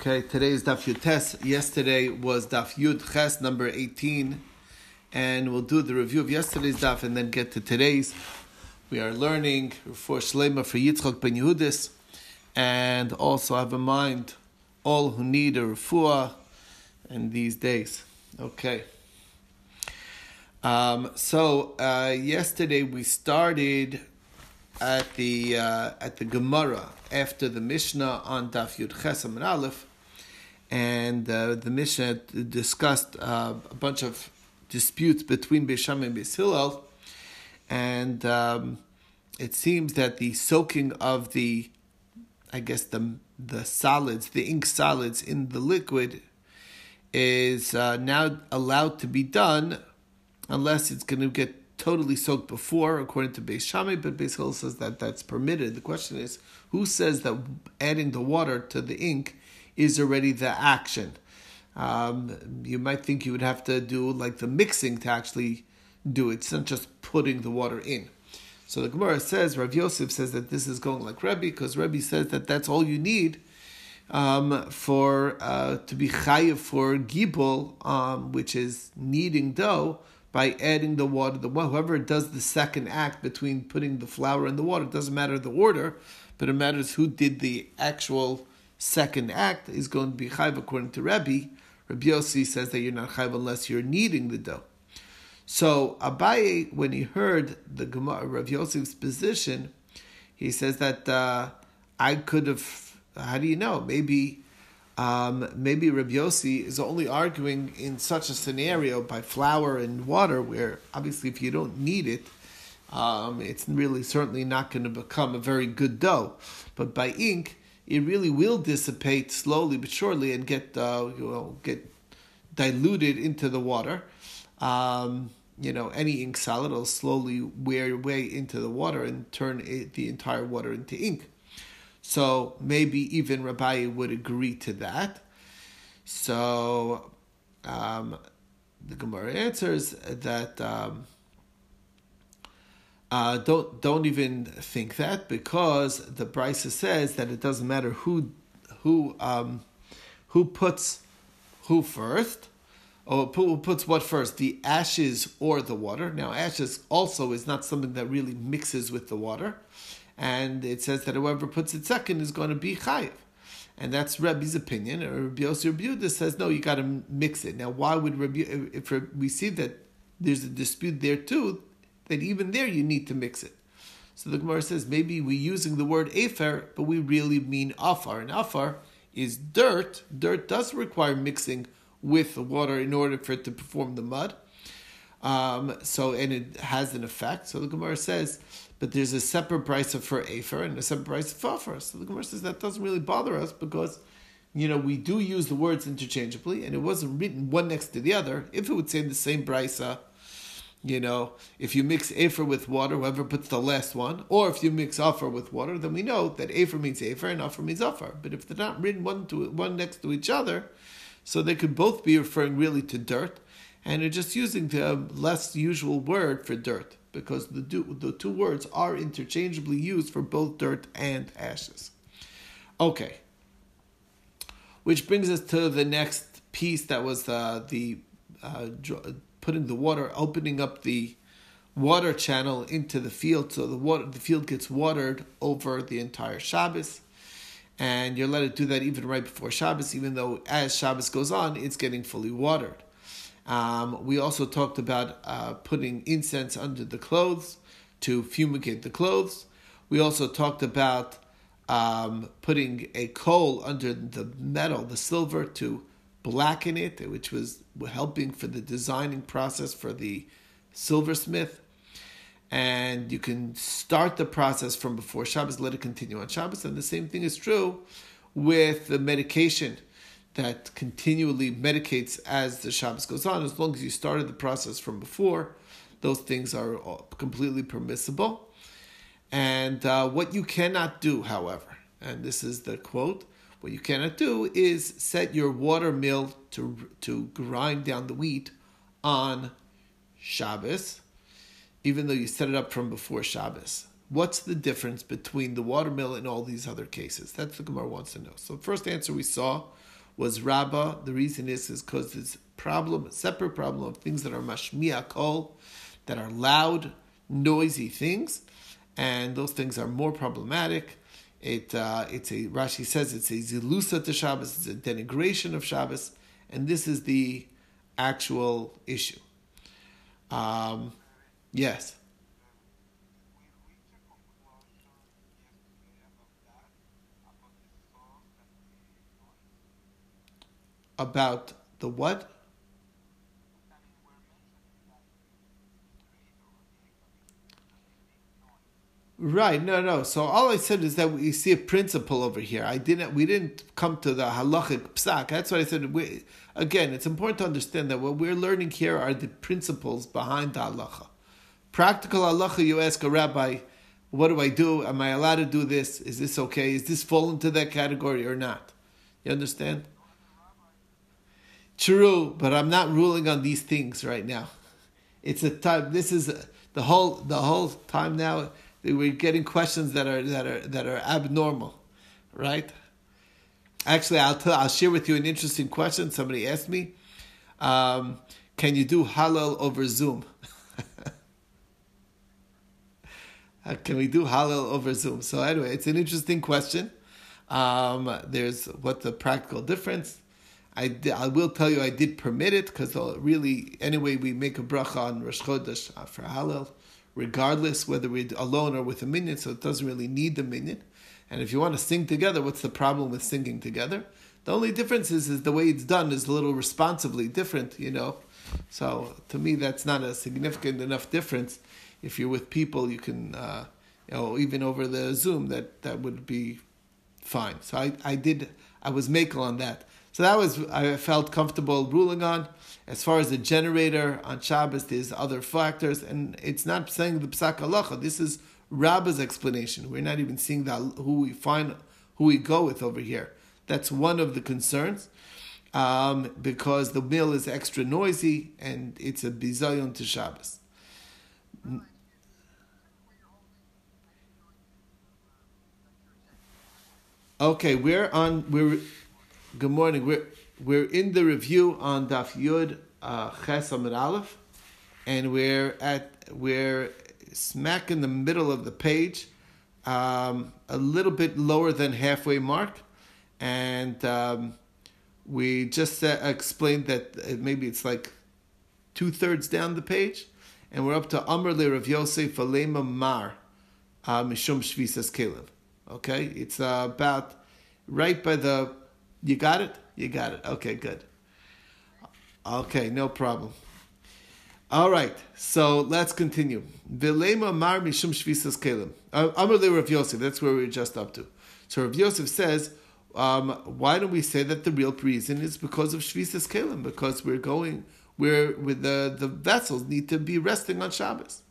Okay, today is Daf Yud Tes. Yesterday was Daf Yud Ches number 18. And we'll do the review of yesterday's Daf and then get to today's. We are learning for Shlema for Yitzchak ben Yehudis. And also have in mind all who need a refuah in these days. Okay. Um, so uh, yesterday we started at the uh, at the Gemara after the Mishnah on Daf Yud Ches Amud Aleph, and uh, the Mishnah discussed uh, a bunch of disputes between Beis Shammai and Beis Hillel, and um, it seems that the soaking of the, I guess the the solids, the ink solids in the liquid, is uh, now allowed to be done, unless it's going to get totally soaked before, according to Beis Shammai, but Beis Hillel says that that's permitted. The question is, who says that adding the water to the ink is already the action? Um, you might think you would have to do like the mixing to actually do it. It's not just putting the water in. So the Gemara says, Rav Yosef says that this is going like Rebbe, because Rebbe says that that's all you need um, for uh, to be chayiv for gibbul, um, which is kneading dough by adding the water. The whoever does the second act between putting the flour and the water, it doesn't matter the order, but it matters who did the actual second act is going to be chayv according to Rebbe. Rabbi Yossi says that you're not chayv unless you're kneading the dough. So Abaye, when he heard the Gemara, Rav Yosef's position, he says that uh, I could have. How do you know? Maybe um, maybe Rabbi Yossi is only arguing in such a scenario by flour and water, where obviously if you don't need it, um, it's really certainly not going to become a very good dough. But by ink, it really will dissipate slowly but surely and get uh, you know get diluted into the water. Um, you know, any ink solid will slowly wear away into the water and turn it, the entire water into ink. So maybe even Rabbi would agree to that. So um, the Gemara answers that um, uh, don't don't even think that because the Brisa says that it doesn't matter who who um, who puts who first or who puts what first, the ashes or the water. Now ashes also is not something that really mixes with the water and it says that whoever puts it second is going to be chayiv. And that's Rebbe's opinion. Or Rabbi Yossi Rabbi says, no, you got to mix it. Now, why would Rabbi, if we see that there's a dispute there too, that even there you need to mix it. So the Gemara says, maybe we're using the word afer, but we really mean afar. And afar is dirt. Dirt does require mixing with the water in order for it to perform the mud. Um, so, and it has an effect. So the Gemara says, but there's a separate price for Afer and a separate price for Afer. So the Gemara says that doesn't really bother us because, you know, we do use the words interchangeably and it wasn't written one next to the other. If it would say the same brisa, you know, if you mix Afer with water, whoever puts the last one, or if you mix Afer with water, then we know that Afer means Afer and Afer means Afer. But if they're not written one to one next to each other, so they could both be referring really to dirt, and they're just using the less usual word for dirt because the, do, the two words are interchangeably used for both dirt and ashes. Okay. Which brings us to the next piece that was uh, the uh, putting the water, opening up the water channel into the field, so the water the field gets watered over the entire Shabbos, and you're allowed to do that even right before Shabbos, even though as Shabbos goes on, it's getting fully watered. Um, we also talked about uh, putting incense under the clothes to fumigate the clothes. We also talked about um, putting a coal under the metal, the silver, to blacken it, which was helping for the designing process for the silversmith. And you can start the process from before Shabbos, let it continue on Shabbos. And the same thing is true with the medication that continually medicates as the Shabbos goes on, as long as you started the process from before, those things are completely permissible. And uh, what you cannot do, however, and this is the quote, what you cannot do is set your water mill to, to grind down the wheat on Shabbos, even though you set it up from before Shabbos. What's the difference between the watermill and all these other cases? That's the Gemara wants to know. So the first answer we saw was Rabbah. The reason is is because it's problem, separate problem of things that are mashmiya kol, that are loud, noisy things, and those things are more problematic. It uh, it's a Rashi says it's a zilusa to Shabbos, it's a denigration of Shabbos, and this is the actual issue. Um, yes. About the what? Right, no, no. So all I said is that we see a principle over here. I didn't, we didn't come to the halachic psak. That's what I said. We, again, it's important to understand that what we're learning here are the principles behind the halacha. Practical halacha, you ask a rabbi, what do I do? Am I allowed to do this? Is this okay? Is this fall into that category or not? You understand? True, but I'm not ruling on these things right now. It's a time. This is the whole the whole time now we're getting questions that are that are that are abnormal, right? Actually, I'll tell, I'll share with you an interesting question. Somebody asked me, um, "Can you do Hallel over Zoom?" Can we do Hallel over Zoom? So anyway, it's an interesting question. Um, there's what the practical difference. I, I will tell you I did permit it because really anyway we make a bracha on Rosh Chodesh for Hallel regardless whether we're alone or with a minyan, so it doesn't really need the minyan. And if you want to sing together, what's the problem with singing together? The only difference is, is the way it's done is a little responsibly different, you know. So to me, that's not a significant enough difference. If you're with people, you can, uh, you know, even over the Zoom, that that would be fine. So I, I did, I was makel on that. So that was I felt comfortable ruling on. As far as the generator on Shabbos, there's other factors, and it's not saying the psak halacha. This is Rabba's explanation. We're not even seeing that who we find, who we go with over here. That's one of the concerns, um, because the mill is extra noisy and it's a bizayon to Shabbos. Okay, we're on. We're good morning. We're we're in the review on Daf Yud uh, Ches Amud Aleph, and we're at we're smack in the middle of the page, um, a little bit lower than halfway mark, and um, we just uh, explained that maybe it's like two thirds down the page, and we're up to Amr Le Rav Yosef Alema Mar uh, Mishum Shvisas Kelim. Okay, it's uh, about right by the. You got it. You got it. Okay, good. Okay, no problem. All right, so let's continue. Vilema mar mishum shvisas kelim. Uh, Amar le Rav Yosef. That's where we are just up to. So Rav Yosef says, um, why don't we say that the real reason is because of shvisas kelim? Because we're going where with the the vessels need to be resting on Shabbos.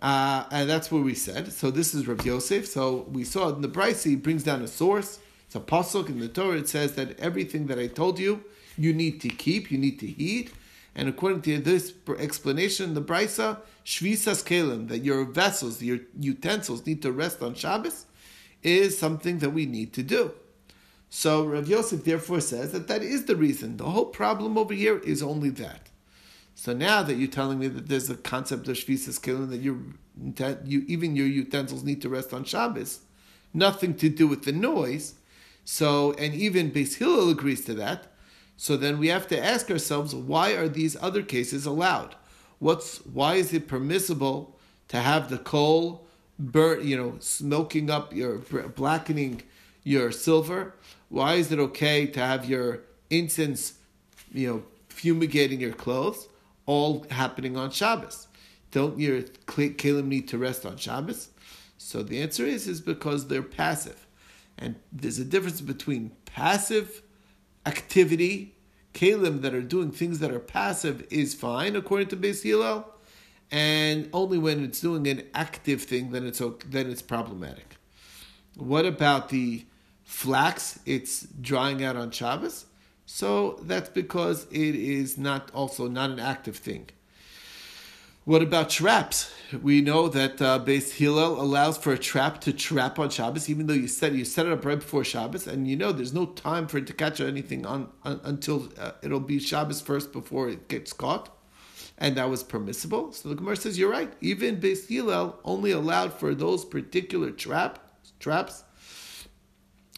Uh, and that's what we said. So this is Rav Yosef. So we saw in the Brisa, he brings down a source it's a pasuk in the Torah. It says that everything that I told you, you need to keep, you need to heed. And according to this explanation, the Brisa, Shvisas Kalim, that your vessels, your utensils need to rest on Shabbos, is something that we need to do. So Rav Yosef therefore says that that is the reason. The whole problem over here is only that. So now that you're telling me that there's a concept of Shvisas Kalim, that you, you even your utensils need to rest on Shabbos, nothing to do with the noise, so, and even Beis Hillel agrees to that. So then we have to ask ourselves, why are these other cases allowed? What's why is it permissible to have the coal burn, you know, smoking up your blackening your silver? Why is it okay to have your incense, you know, fumigating your clothes, all happening on Shabbos? Don't your kalim need to rest on Shabbos? So the answer is is because they're passive. And there's a difference between passive activity, kalim that are doing things that are passive is fine according to Beis Hillel, and only when it's doing an active thing then it's then it's problematic. What about the flax? It's drying out on Shabbos, so that's because it is not also not an active thing. What about traps? We know that uh, Beis Hillel allows for a trap to trap on Shabbos, even though you set you set it up right before Shabbos, and you know there's no time for it to catch anything on, on until uh, it'll be Shabbos first before it gets caught, and that was permissible. So the Gemara says you're right. Even Beis Hillel only allowed for those particular trap traps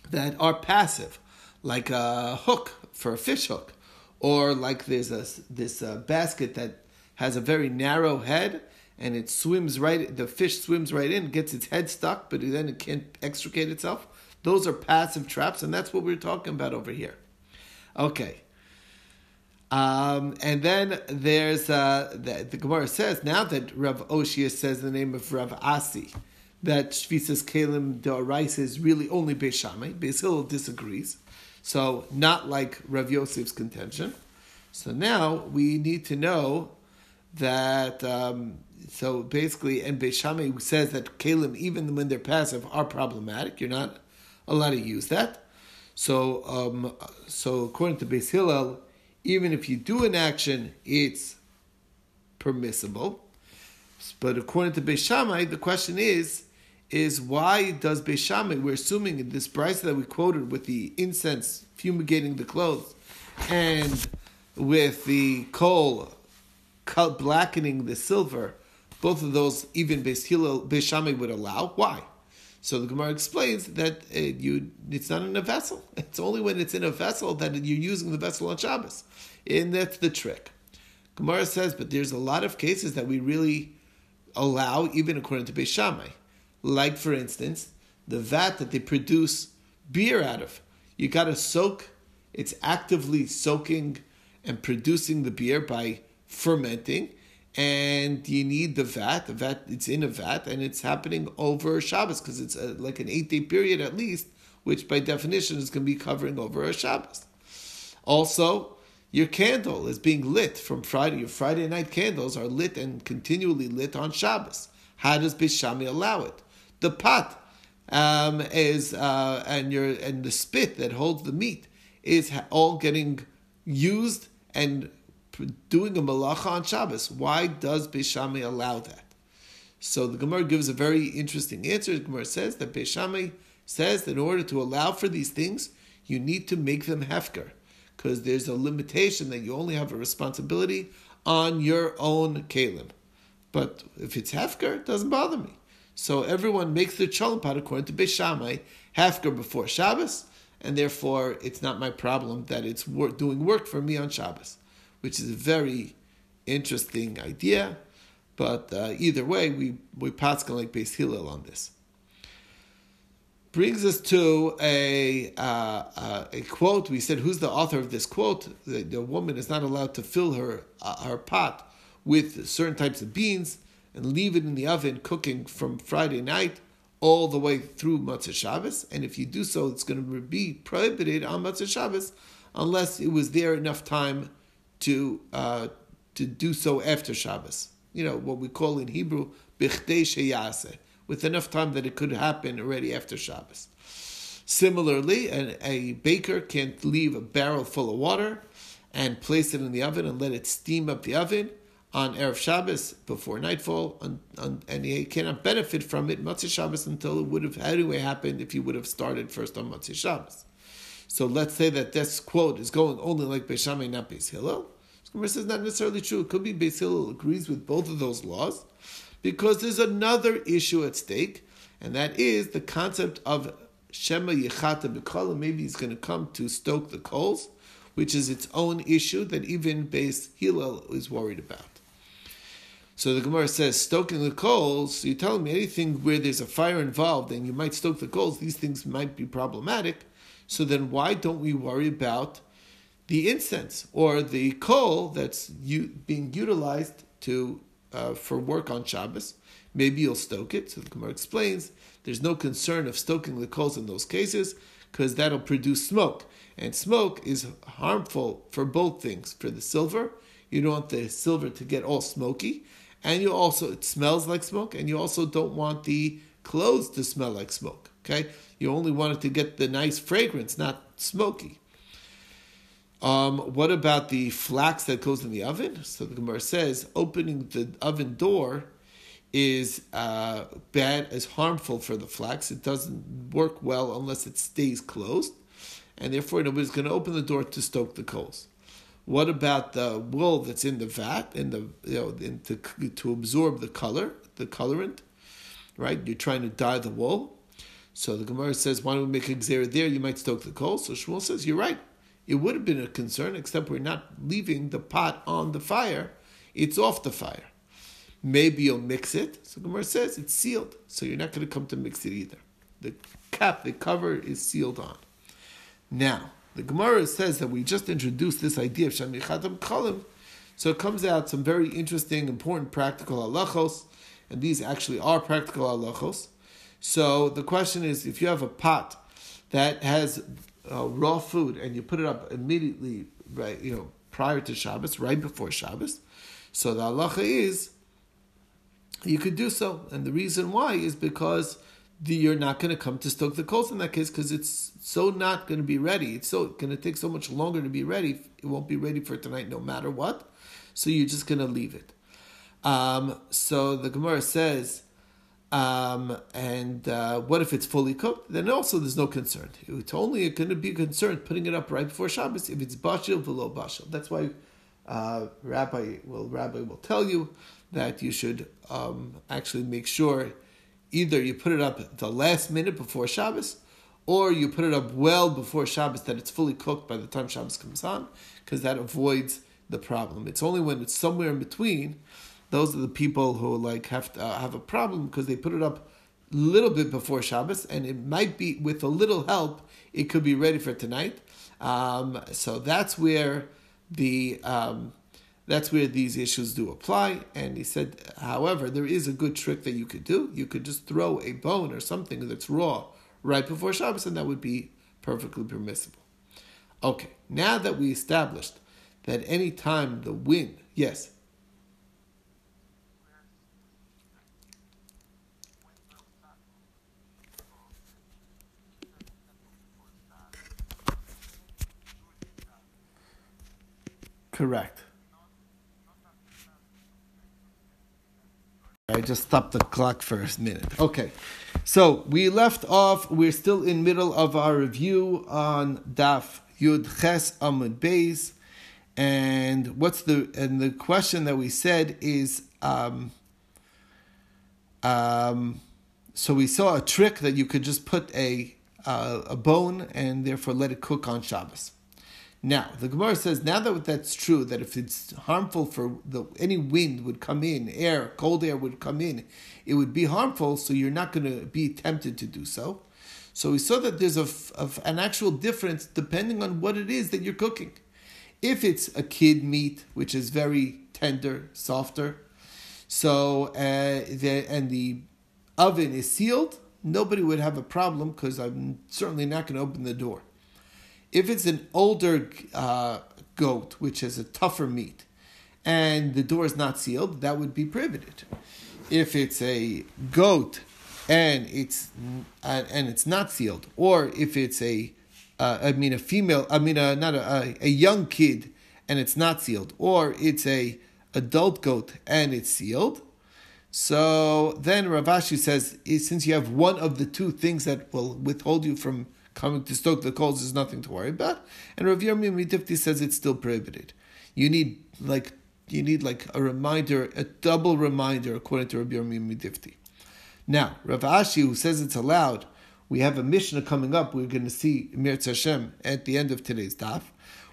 that are passive, like a hook for a fish hook, or like there's a this uh, basket that has a very narrow head and it swims right the fish swims right in gets its head stuck but then it can't extricate itself those are passive traps and that's what we're talking about over here okay um, and then there's uh, the, the Gemara says now that Rav Oshia says the name of Rav Asi that Shvisas Kalim Dorais is really only Beis Shammai. Beis Hillel disagrees, so not like Rav Yosef's contention. So now we need to know that um, so basically, and Beis Shammai says that kalim, even when they're passive, are problematic. You're not allowed to use that. So, um, so according to Beis Hillel, even if you do an action, it's permissible. But according to Beis Shammai, the question is, is why does Beis Shammai, we're assuming in this price that we quoted with the incense fumigating the clothes, and with the coal blackening the silver, both of those even Beis Hillel, would allow. Why? So the Gemara explains that uh, you it's not in a vessel. It's only when it's in a vessel that you're using the vessel on Shabbos, and that's the trick. Gemara says, but there's a lot of cases that we really allow, even according to Beis. Like for instance, the vat that they produce beer out of. You got to soak. It's actively soaking and producing the beer by fermenting, and you need the vat. The vat it's in a vat, and it's happening over Shabbos because it's a, like an eight day period at least, which by definition is going to be covering over a Shabbos. Also, your candle is being lit from Friday. Your Friday night candles are lit and continually lit on Shabbos. How does Beis Shammai allow it? The pot um, is uh, and your and the spit that holds the meat is all getting used and doing a malacha on Shabbos. Why does Beis Shammai allow that? So the Gemara gives a very interesting answer. The Gemara says that Beis Shammai says that in order to allow for these things, you need to make them hefker, because there's a limitation that you only have a responsibility on your own kalim. But if it's hefker, it doesn't bother me. So everyone makes their cholent pot according to Beis Shammai, hefker before Shabbos, and therefore it's not my problem that it's doing work for me on Shabbos which is a very interesting idea. But uh, either way, we we paskin like Beis Hillel on this. Brings us to a uh, uh, a quote. We said, "Who's the author of this quote?" The, the woman is not allowed to fill her uh, her pot with certain types of beans and leave it in the oven cooking from Friday night all the way through Motzei Shabbos. And if you do so, it's going to be prohibited on Motzei Shabbos unless it was there enough time to uh, to do so after Shabbos. You know what we call in Hebrew sheyase, with enough time that it could happen already after Shabbos. Similarly, an, a baker can't leave a barrel full of water and place it in the oven and let it steam up the oven on erev Shabbos before nightfall, and, and he cannot benefit from it Motzei Shabbos until it would have anyway happened if he would have started first on Motzei Shabbos. So let's say that this quote is going only like Beis Shammai, not Beis Hillel. Gemara says not necessarily true. It could be Beis Hillel agrees with both of those laws, because there's another issue at stake, and that is the concept of Shema Yechata B'Kala. Maybe he's going to come to stoke the coals, which is its own issue that even Beis Hillel is worried about. So the Gemara says, stoking the coals, so you're telling me anything where there's a fire involved and you might stoke the coals, these things might be problematic. So then why don't we worry about the incense or the coal that's u- being utilized to uh, for work on Shabbos? Maybe you'll stoke it. So the Gemara explains there's no concern of stoking the coals in those cases because that'll produce smoke. And smoke is harmful for both things. For the silver, you don't want the silver to get all smoky, and you also it smells like smoke, and you also don't want the clothes to smell like smoke. Okay, you only want it to get the nice fragrance, not smoky. Um, what about the flax that goes in the oven? So the Gemara says opening the oven door is uh, bad, is harmful for the flax. It doesn't work well unless it stays closed, and therefore nobody's going to open the door to stoke the coals. What about the wool that's in the vat, in the you know, in to, to absorb the color, the colorant, right? You're trying to dye the wool. So the Gemara says, why don't we make a gzera there? You might stoke the coal. So Shmuel says, you're right. It would have been a concern, except we're not leaving the pot on the fire. It's off the fire. Maybe you'll mix it. So Gemara says it's sealed, so you're not going to come to mix it either. The cap, the cover is sealed on. Now, the Gemara says that we just introduced this idea of Shamichatam Kalim, so it comes out some very interesting, important practical halachos, and these actually are practical halachos. So the question is, if you have a pot that has uh, raw food and you put it up immediately, right, you know, prior to Shabbos, right before Shabbos, so the halacha is you could do so, and the reason why is because the, you're not going to come to stoke the coals in that case because it's so not going to be ready. It's so going to take so much longer to be ready. It won't be ready for tonight, no matter what. So you're just going to leave it. Um, so the Gemara says, um, and uh, what if it's fully cooked? Then also there's no concern. It's only going to be concerned putting it up right before Shabbos if it's bashil below bashil. That's why uh, Rabbi will Rabbi will tell you that you should um, actually make sure either you put it up the last minute before Shabbos, or you put it up well before Shabbos that it's fully cooked by the time Shabbos comes on, because that avoids the problem. It's only when it's somewhere in between, those are the people who like have to uh, have a problem because they put it up a little bit before Shabbos, and it might be with a little help, it could be ready for tonight. Um, so that's where the um, that's where these issues do apply. And he said, however, there is a good trick that you could do. You could just throw a bone or something that's raw right before Shabbos, and that would be perfectly permissible. Okay, now that we established that any time the wind, yes. Correct. I just stopped the clock for a minute. Okay, so we left off. We're still in middle of our review on Daf Yud Ches Amud Beis, and what's the and the question that we said is, um, um, so we saw a trick that you could just put a uh, a bone and therefore let it cook on Shabbos. Now, the Gemara says, now that that's true, that if it's harmful for the any wind would come in, air, cold air would come in, it would be harmful, so you're not going to be tempted to do so. So we saw that there's a, a, an actual difference depending on what it is that you're cooking. If it's a kid meat, which is very tender, softer, so uh, the, and the oven is sealed, nobody would have a problem because I'm certainly not going to open the door. If it's an older uh, goat, which is a tougher meat, and the door is not sealed, that would be prohibited. If it's a goat and it's uh, and it's not sealed, or if it's a uh, I mean a female, I mean a, not a, a young kid and it's not sealed, or it's a adult goat and it's sealed. So then Rav Ashi says, since you have one of the two things that will withhold you from coming to stoke the coals is nothing to worry about. And Rav Yirmiyah Midifti says it's still prohibited. You need like you need like a reminder, a double reminder, according to Rav Yirmiyah Midifti. Now, Rav Ashi, who says it's allowed, we have a Mishnah coming up. We're going to see Mir Hashem at the end of today's daf,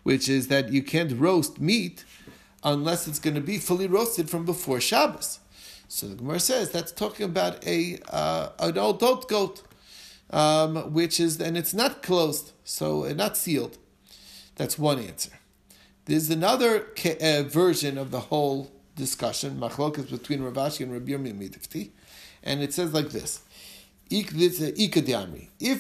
which is that you can't roast meat unless it's going to be fully roasted from before Shabbos. So the Gemara says that's talking about a uh, an old goat um, which is, and it's not closed, so uh, not sealed. That's one answer. There's another uh, version of the whole discussion, machlokas between Rav Ashi and Rabbi Yirmiyah and it says like this: If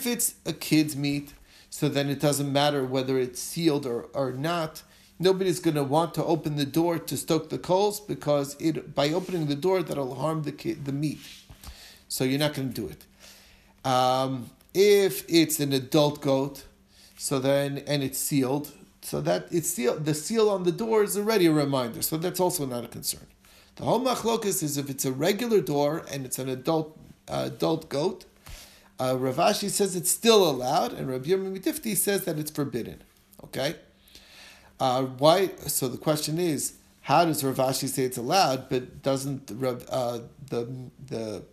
it's a kid's meat, so then it doesn't matter whether it's sealed or, or not. Nobody's going to want to open the door to stoke the coals because it by opening the door that'll harm the kid, the meat. So you're not going to do it. Um, if it's an adult goat, so then and it's sealed, so that it's seal, the seal on the door is already a reminder. So that's also not a concern. The whole machlokus is if it's a regular door and it's an adult uh, adult goat. Uh, Rav Ashi says it's still allowed, and Rabbi Yirmiyah says that it's forbidden. Okay, uh, why? So the question is, how does Rav Ashi say it's allowed, but doesn't uh, the the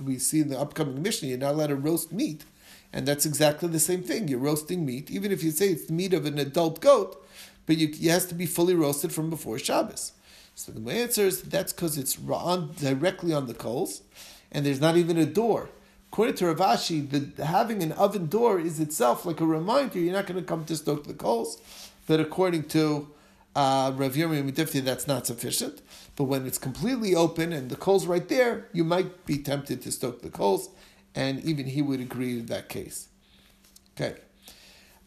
we see in the upcoming Mishnah, you're not allowed to roast meat, and that's exactly the same thing. You're roasting meat, even if you say it's the meat of an adult goat, but you, it has to be fully roasted from before Shabbos. So the answer is that's because it's on, directly on the coals, and there's not even a door. According to Rav Ashi, the, having an oven door is itself like a reminder you're not going to come to stoke the coals. But according to uh, Rav Yirmiyah that's not sufficient. But when it's completely open and the coals right there, you might be tempted to stoke the coals, and even he would agree in that case. Okay.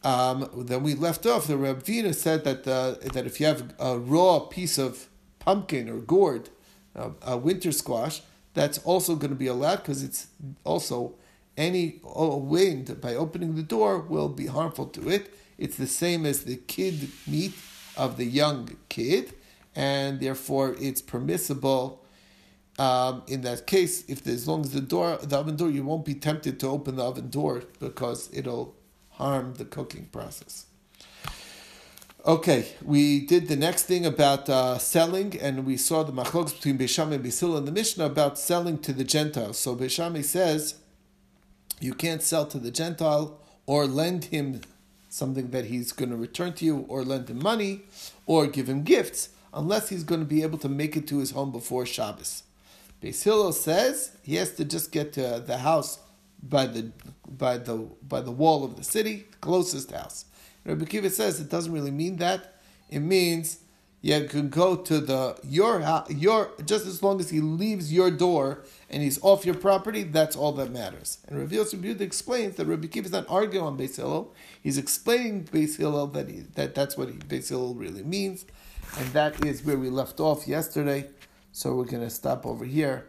Um, then we left off. The Ravina said that uh, that if you have a raw piece of pumpkin or gourd, uh, a winter squash, that's also going to be allowed because it's also any wind by opening the door will be harmful to it. It's the same as the kid meat of the young kid, and therefore it's permissible. Um, in that case, if as long as the door, the oven door, you won't be tempted to open the oven door because it'll harm the cooking process. Okay, we did the next thing about uh, selling, and we saw the machloks between Beis Shammai and Beis Hillel in the Mishnah about selling to the Gentiles. So Beis Shammai says you can't sell to the Gentile or lend him something that he's going to return to you, or lend him money, or give him gifts, unless he's going to be able to make it to his home before Shabbos. Beis Hillel says he has to just get to the house by the by the by the wall of the city, closest house. Rabbi Akiva says it doesn't really mean that. It means you can go to the your your just as long as he leaves your door and he's off your property, that's all that matters. And Rabbi Yosef explains that Rabbi Akiva is not arguing on Beis Hillel. He's explaining Beis Hillel that he, that that's what he, Beis Hillel really means, and that is where we left off yesterday. So we're going to stop over here.